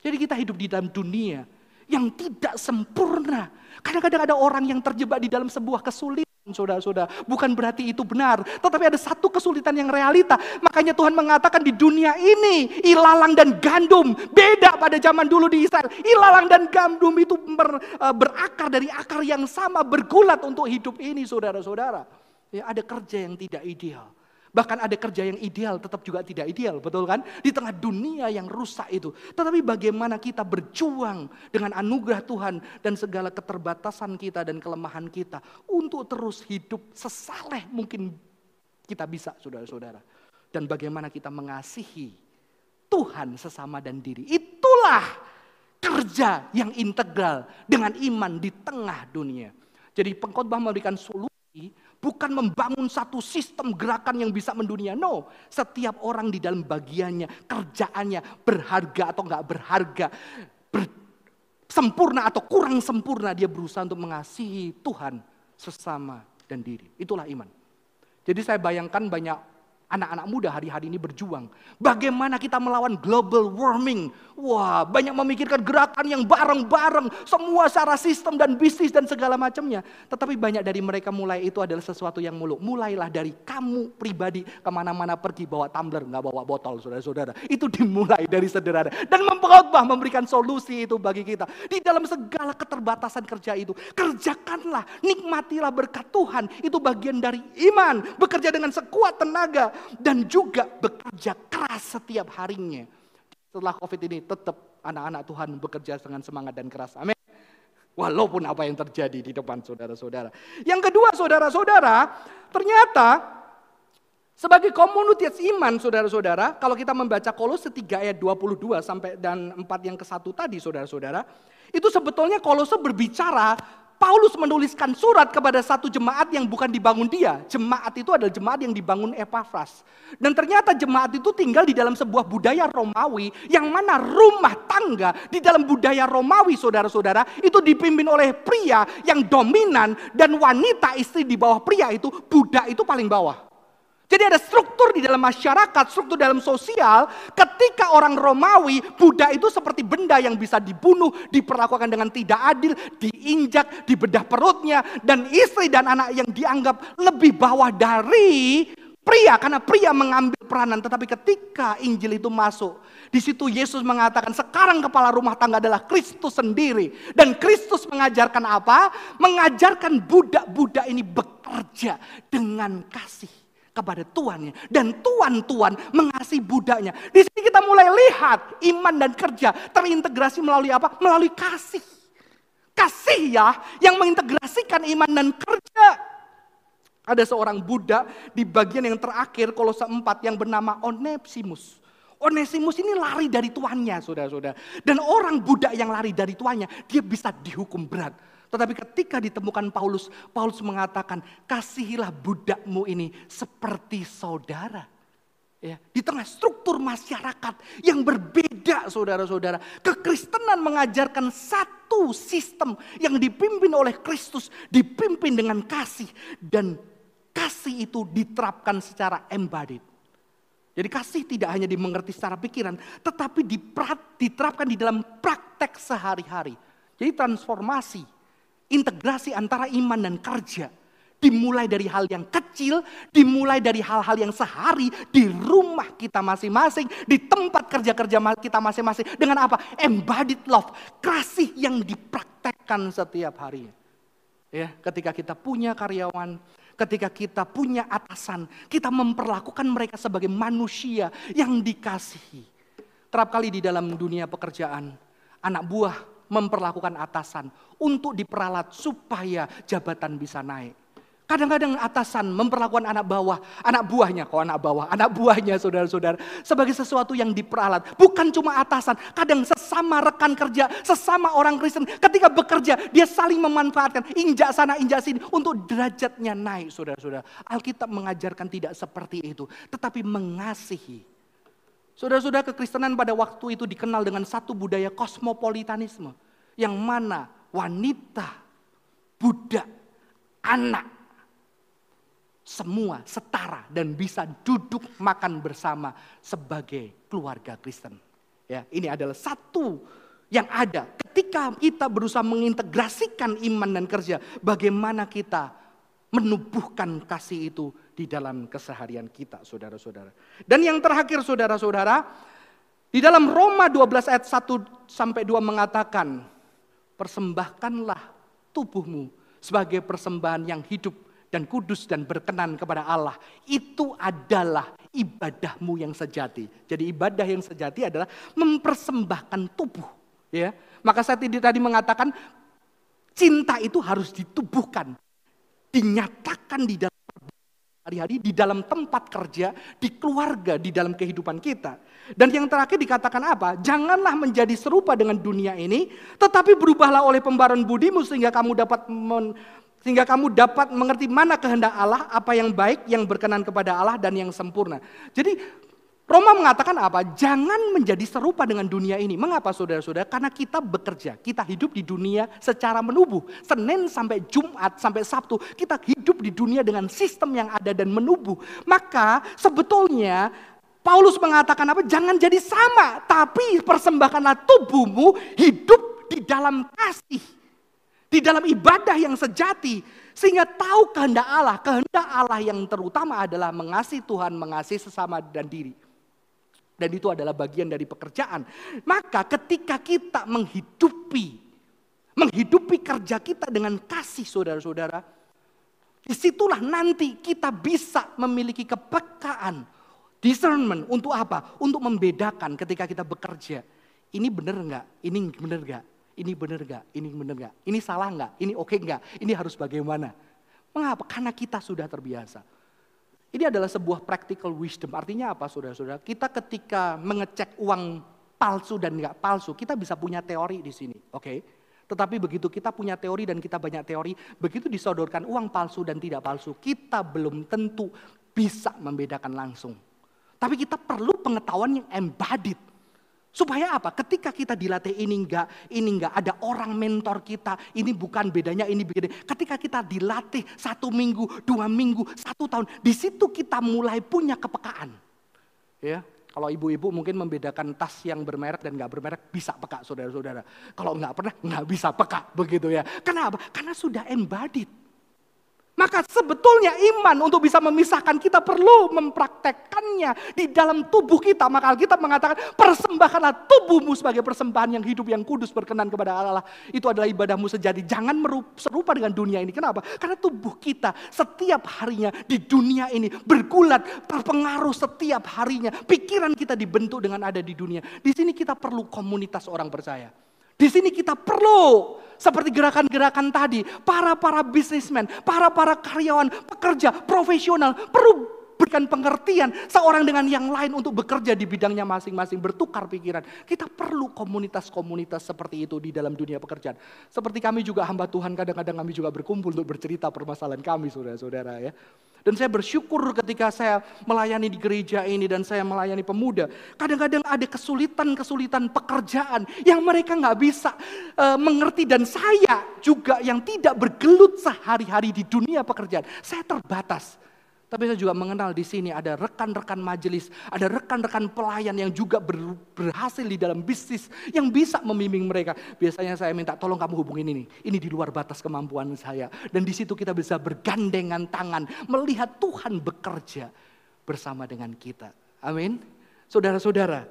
Jadi kita hidup di dalam dunia yang tidak sempurna. Kadang-kadang ada orang yang terjebak di dalam sebuah kesulitan. saudara-saudara. Bukan berarti itu benar. Tetapi ada satu kesulitan yang realita. Makanya Tuhan mengatakan di dunia ini ilalang dan gandum. Beda pada zaman dulu di Israel. Ilalang dan gandum itu ber, uh, berakar dari akar yang sama. Bergulat untuk hidup ini saudara-saudara. Ya, ada kerja yang tidak ideal. Bahkan ada kerja yang ideal tetap juga tidak ideal, betul kan? Di tengah dunia yang rusak itu. Tetapi bagaimana kita berjuang dengan anugerah Tuhan dan segala keterbatasan kita dan kelemahan kita untuk terus hidup sesaleh mungkin kita bisa, saudara-saudara. Dan bagaimana kita mengasihi Tuhan sesama dan diri. Itulah kerja yang integral dengan iman di tengah dunia. Jadi pengkhotbah memberikan solusi Bukan membangun satu sistem gerakan yang bisa mendunia. No, setiap orang di dalam bagiannya, kerjaannya berharga atau enggak berharga, ber, sempurna atau kurang sempurna, dia berusaha untuk mengasihi Tuhan sesama dan diri. Itulah iman. Jadi saya bayangkan banyak anak-anak muda hari-hari ini berjuang. Bagaimana kita melawan global warming. Wah, banyak memikirkan gerakan yang bareng-bareng. Semua secara sistem dan bisnis dan segala macamnya. Tetapi banyak dari mereka mulai itu adalah sesuatu yang muluk. Mulailah dari kamu pribadi ke mana-mana pergi bawa tumbler, nggak bawa botol saudara-saudara. Itu dimulai dari sederhana. Dan memperkhotbah memberikan solusi itu bagi kita. Di dalam segala keterbatasan kerja itu. Kerjakanlah, nikmatilah berkat Tuhan. Itu bagian dari iman. Bekerja dengan sekuat tenaga dan juga bekerja keras setiap harinya. Setelah COVID ini tetap anak-anak Tuhan bekerja dengan semangat dan keras. Amin. Walaupun apa yang terjadi di depan saudara-saudara. Yang kedua saudara-saudara, ternyata sebagai komunitas iman saudara-saudara, kalau kita membaca Kolose 3 ayat 22 sampai dan 4 yang ke satu tadi saudara-saudara, itu sebetulnya Kolose berbicara Paulus menuliskan surat kepada satu jemaat yang bukan dibangun dia. Jemaat itu adalah jemaat yang dibangun Epaphras. Dan ternyata jemaat itu tinggal di dalam sebuah budaya Romawi yang mana rumah tangga di dalam budaya Romawi saudara-saudara itu dipimpin oleh pria yang dominan dan wanita istri di bawah pria itu budak itu paling bawah. Jadi ada struktur di dalam masyarakat, struktur dalam sosial. Ketika orang Romawi, Buddha itu seperti benda yang bisa dibunuh, diperlakukan dengan tidak adil, diinjak, dibedah perutnya. Dan istri dan anak yang dianggap lebih bawah dari pria. Karena pria mengambil peranan. Tetapi ketika Injil itu masuk, di situ Yesus mengatakan sekarang kepala rumah tangga adalah Kristus sendiri. Dan Kristus mengajarkan apa? Mengajarkan budak-budak ini bekerja dengan kasih kepada tuannya dan tuan-tuan mengasihi budaknya. Di sini kita mulai lihat iman dan kerja terintegrasi melalui apa? Melalui kasih. Kasih ya yang mengintegrasikan iman dan kerja. Ada seorang budak di bagian yang terakhir kolose 4 yang bernama Onesimus. Onesimus ini lari dari tuannya, saudara-saudara. Dan orang budak yang lari dari tuannya, dia bisa dihukum berat. Tetapi ketika ditemukan Paulus, Paulus mengatakan, kasihilah budakmu ini seperti saudara. Ya, di tengah struktur masyarakat yang berbeda saudara-saudara. Kekristenan mengajarkan satu sistem yang dipimpin oleh Kristus. Dipimpin dengan kasih. Dan kasih itu diterapkan secara embodied. Jadi kasih tidak hanya dimengerti secara pikiran. Tetapi diterapkan di dalam praktek sehari-hari. Jadi transformasi integrasi antara iman dan kerja. Dimulai dari hal yang kecil, dimulai dari hal-hal yang sehari di rumah kita masing-masing, di tempat kerja-kerja kita masing-masing. Dengan apa? Embodied love, kasih yang dipraktekkan setiap hari. Ya, ketika kita punya karyawan, ketika kita punya atasan, kita memperlakukan mereka sebagai manusia yang dikasihi. Terap kali di dalam dunia pekerjaan, anak buah memperlakukan atasan untuk diperalat supaya jabatan bisa naik. Kadang-kadang atasan memperlakukan anak bawah, anak buahnya, kok anak bawah, anak buahnya saudara-saudara. Sebagai sesuatu yang diperalat. Bukan cuma atasan, kadang sesama rekan kerja, sesama orang Kristen. Ketika bekerja, dia saling memanfaatkan, injak sana, injak sini. Untuk derajatnya naik saudara-saudara. Alkitab mengajarkan tidak seperti itu. Tetapi mengasihi. Saudara-saudara kekristenan pada waktu itu dikenal dengan satu budaya kosmopolitanisme. Yang mana wanita, budak, anak, semua setara dan bisa duduk makan bersama sebagai keluarga Kristen. Ya, ini adalah satu yang ada ketika kita berusaha mengintegrasikan iman dan kerja, bagaimana kita menubuhkan kasih itu di dalam keseharian kita, saudara-saudara. Dan yang terakhir, saudara-saudara, di dalam Roma 12 ayat 1 sampai 2 mengatakan, persembahkanlah tubuhmu sebagai persembahan yang hidup dan kudus dan berkenan kepada Allah. Itu adalah ibadahmu yang sejati. Jadi ibadah yang sejati adalah mempersembahkan tubuh. Ya, maka saya tadi mengatakan cinta itu harus ditubuhkan, dinyatakan di dalam hari-hari, di dalam tempat kerja, di keluarga, di dalam kehidupan kita. Dan yang terakhir dikatakan apa? Janganlah menjadi serupa dengan dunia ini, tetapi berubahlah oleh pembaruan budimu sehingga kamu dapat men, sehingga kamu dapat mengerti mana kehendak Allah, apa yang baik, yang berkenan kepada Allah dan yang sempurna. Jadi Roma mengatakan apa? Jangan menjadi serupa dengan dunia ini. Mengapa saudara-saudara? Karena kita bekerja, kita hidup di dunia secara menubuh. Senin sampai Jumat sampai Sabtu, kita hidup di dunia dengan sistem yang ada dan menubuh. Maka sebetulnya Paulus mengatakan apa? Jangan jadi sama, tapi persembahkanlah tubuhmu hidup di dalam kasih. Di dalam ibadah yang sejati. Sehingga tahu kehendak Allah. Kehendak Allah yang terutama adalah mengasihi Tuhan, mengasihi sesama dan diri. Dan itu adalah bagian dari pekerjaan. Maka ketika kita menghidupi, menghidupi kerja kita dengan kasih saudara-saudara, di situlah nanti kita bisa memiliki kepekaan, discernment untuk apa? Untuk membedakan ketika kita bekerja. Ini benar enggak? Ini benar enggak? Ini benar enggak? Ini benar enggak? Ini salah enggak? Ini oke okay enggak? Ini harus bagaimana? Mengapa? Karena kita sudah terbiasa. Ini adalah sebuah practical wisdom. Artinya apa saudara-saudara? Kita ketika mengecek uang palsu dan enggak palsu, kita bisa punya teori di sini. Oke. Okay? Tetapi begitu kita punya teori dan kita banyak teori, begitu disodorkan uang palsu dan tidak palsu, kita belum tentu bisa membedakan langsung. Tapi kita perlu pengetahuan yang embodied. Supaya apa? Ketika kita dilatih ini enggak, ini enggak, ada orang mentor kita, ini bukan bedanya, ini beda. Ketika kita dilatih satu minggu, dua minggu, satu tahun, di situ kita mulai punya kepekaan. Ya, kalau ibu-ibu mungkin membedakan tas yang bermerek dan enggak bermerek bisa peka saudara-saudara. Kalau enggak pernah enggak bisa peka begitu ya. Kenapa? Karena sudah embodied. Maka sebetulnya iman untuk bisa memisahkan kita perlu mempraktekkannya di dalam tubuh kita. Maka kita mengatakan persembahkanlah tubuhmu sebagai persembahan yang hidup yang kudus berkenan kepada Allah. Itu adalah ibadahmu sejati. Jangan serupa dengan dunia ini. Kenapa? Karena tubuh kita setiap harinya di dunia ini bergulat, terpengaruh setiap harinya. Pikiran kita dibentuk dengan ada di dunia. Di sini kita perlu komunitas orang percaya. Di sini kita perlu seperti gerakan-gerakan tadi, para-para bisnismen, para-para karyawan, pekerja, profesional perlu berikan pengertian seorang dengan yang lain untuk bekerja di bidangnya masing-masing, bertukar pikiran. Kita perlu komunitas-komunitas seperti itu di dalam dunia pekerjaan. Seperti kami juga hamba Tuhan, kadang-kadang kami juga berkumpul untuk bercerita permasalahan kami, saudara-saudara ya. Dan saya bersyukur ketika saya melayani di gereja ini dan saya melayani pemuda. Kadang-kadang ada kesulitan-kesulitan pekerjaan yang mereka nggak bisa uh, mengerti. Dan saya juga yang tidak bergelut sehari-hari di dunia pekerjaan. Saya terbatas. Tapi saya juga mengenal di sini ada rekan-rekan majelis, ada rekan-rekan pelayan yang juga ber, berhasil di dalam bisnis yang bisa membimbing mereka. Biasanya saya minta tolong kamu hubungin ini. Ini di luar batas kemampuan saya. Dan di situ kita bisa bergandengan tangan melihat Tuhan bekerja bersama dengan kita. Amin. Saudara-saudara,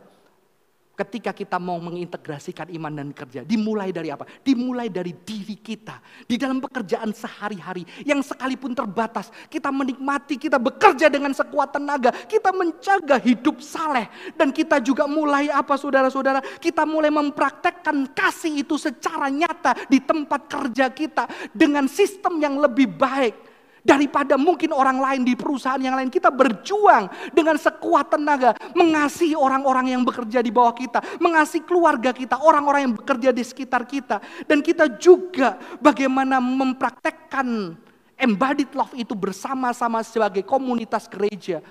Ketika kita mau mengintegrasikan iman dan kerja, dimulai dari apa? Dimulai dari diri kita. Di dalam pekerjaan sehari-hari yang sekalipun terbatas, kita menikmati, kita bekerja dengan sekuat tenaga, kita menjaga hidup saleh dan kita juga mulai apa saudara-saudara? Kita mulai mempraktekkan kasih itu secara nyata di tempat kerja kita dengan sistem yang lebih baik Daripada mungkin orang lain di perusahaan yang lain. Kita berjuang dengan sekuat tenaga. Mengasihi orang-orang yang bekerja di bawah kita. Mengasihi keluarga kita. Orang-orang yang bekerja di sekitar kita. Dan kita juga bagaimana mempraktekkan embodied love itu bersama-sama sebagai komunitas gereja.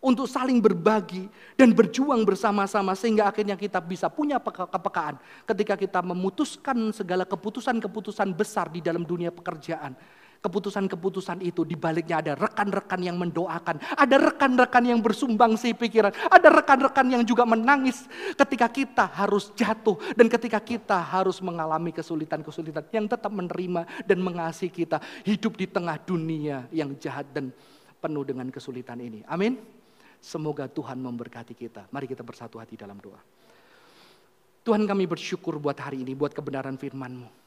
Untuk saling berbagi dan berjuang bersama-sama sehingga akhirnya kita bisa punya kepekaan ketika kita memutuskan segala keputusan-keputusan besar di dalam dunia pekerjaan Keputusan-keputusan itu dibaliknya ada rekan-rekan yang mendoakan, ada rekan-rekan yang bersumbang si pikiran, ada rekan-rekan yang juga menangis ketika kita harus jatuh dan ketika kita harus mengalami kesulitan-kesulitan yang tetap menerima dan mengasihi kita hidup di tengah dunia yang jahat dan penuh dengan kesulitan ini. Amin. Semoga Tuhan memberkati kita. Mari kita bersatu hati dalam doa. Tuhan kami bersyukur buat hari ini, buat kebenaran firman-Mu.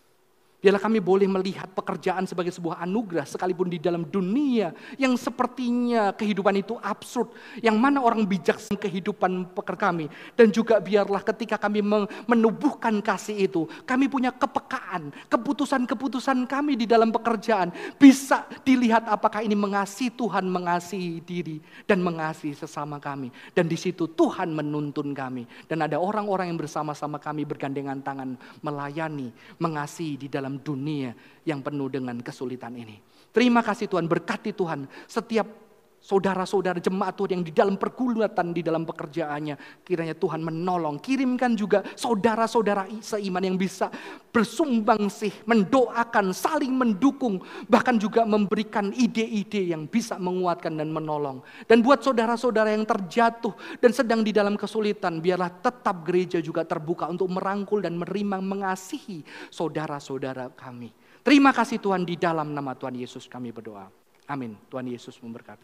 Biarlah kami boleh melihat pekerjaan sebagai sebuah anugerah sekalipun di dalam dunia yang sepertinya kehidupan itu absurd. Yang mana orang bijak kehidupan pekerja kami. Dan juga biarlah ketika kami menubuhkan kasih itu, kami punya kepekaan, keputusan-keputusan kami di dalam pekerjaan bisa dilihat apakah ini mengasihi Tuhan, mengasihi diri dan mengasihi sesama kami. Dan di situ Tuhan menuntun kami. Dan ada orang-orang yang bersama-sama kami bergandengan tangan melayani, mengasihi di dalam dalam dunia yang penuh dengan kesulitan ini. Terima kasih Tuhan, berkati Tuhan setiap saudara-saudara jemaat Tuhan yang di dalam pergulatan, di dalam pekerjaannya. Kiranya Tuhan menolong, kirimkan juga saudara-saudara seiman yang bisa bersumbang sih, mendoakan, saling mendukung, bahkan juga memberikan ide-ide yang bisa menguatkan dan menolong. Dan buat saudara-saudara yang terjatuh dan sedang di dalam kesulitan, biarlah tetap gereja juga terbuka untuk merangkul dan menerima mengasihi saudara-saudara kami. Terima kasih Tuhan di dalam nama Tuhan Yesus kami berdoa. Amin. Tuhan Yesus memberkati.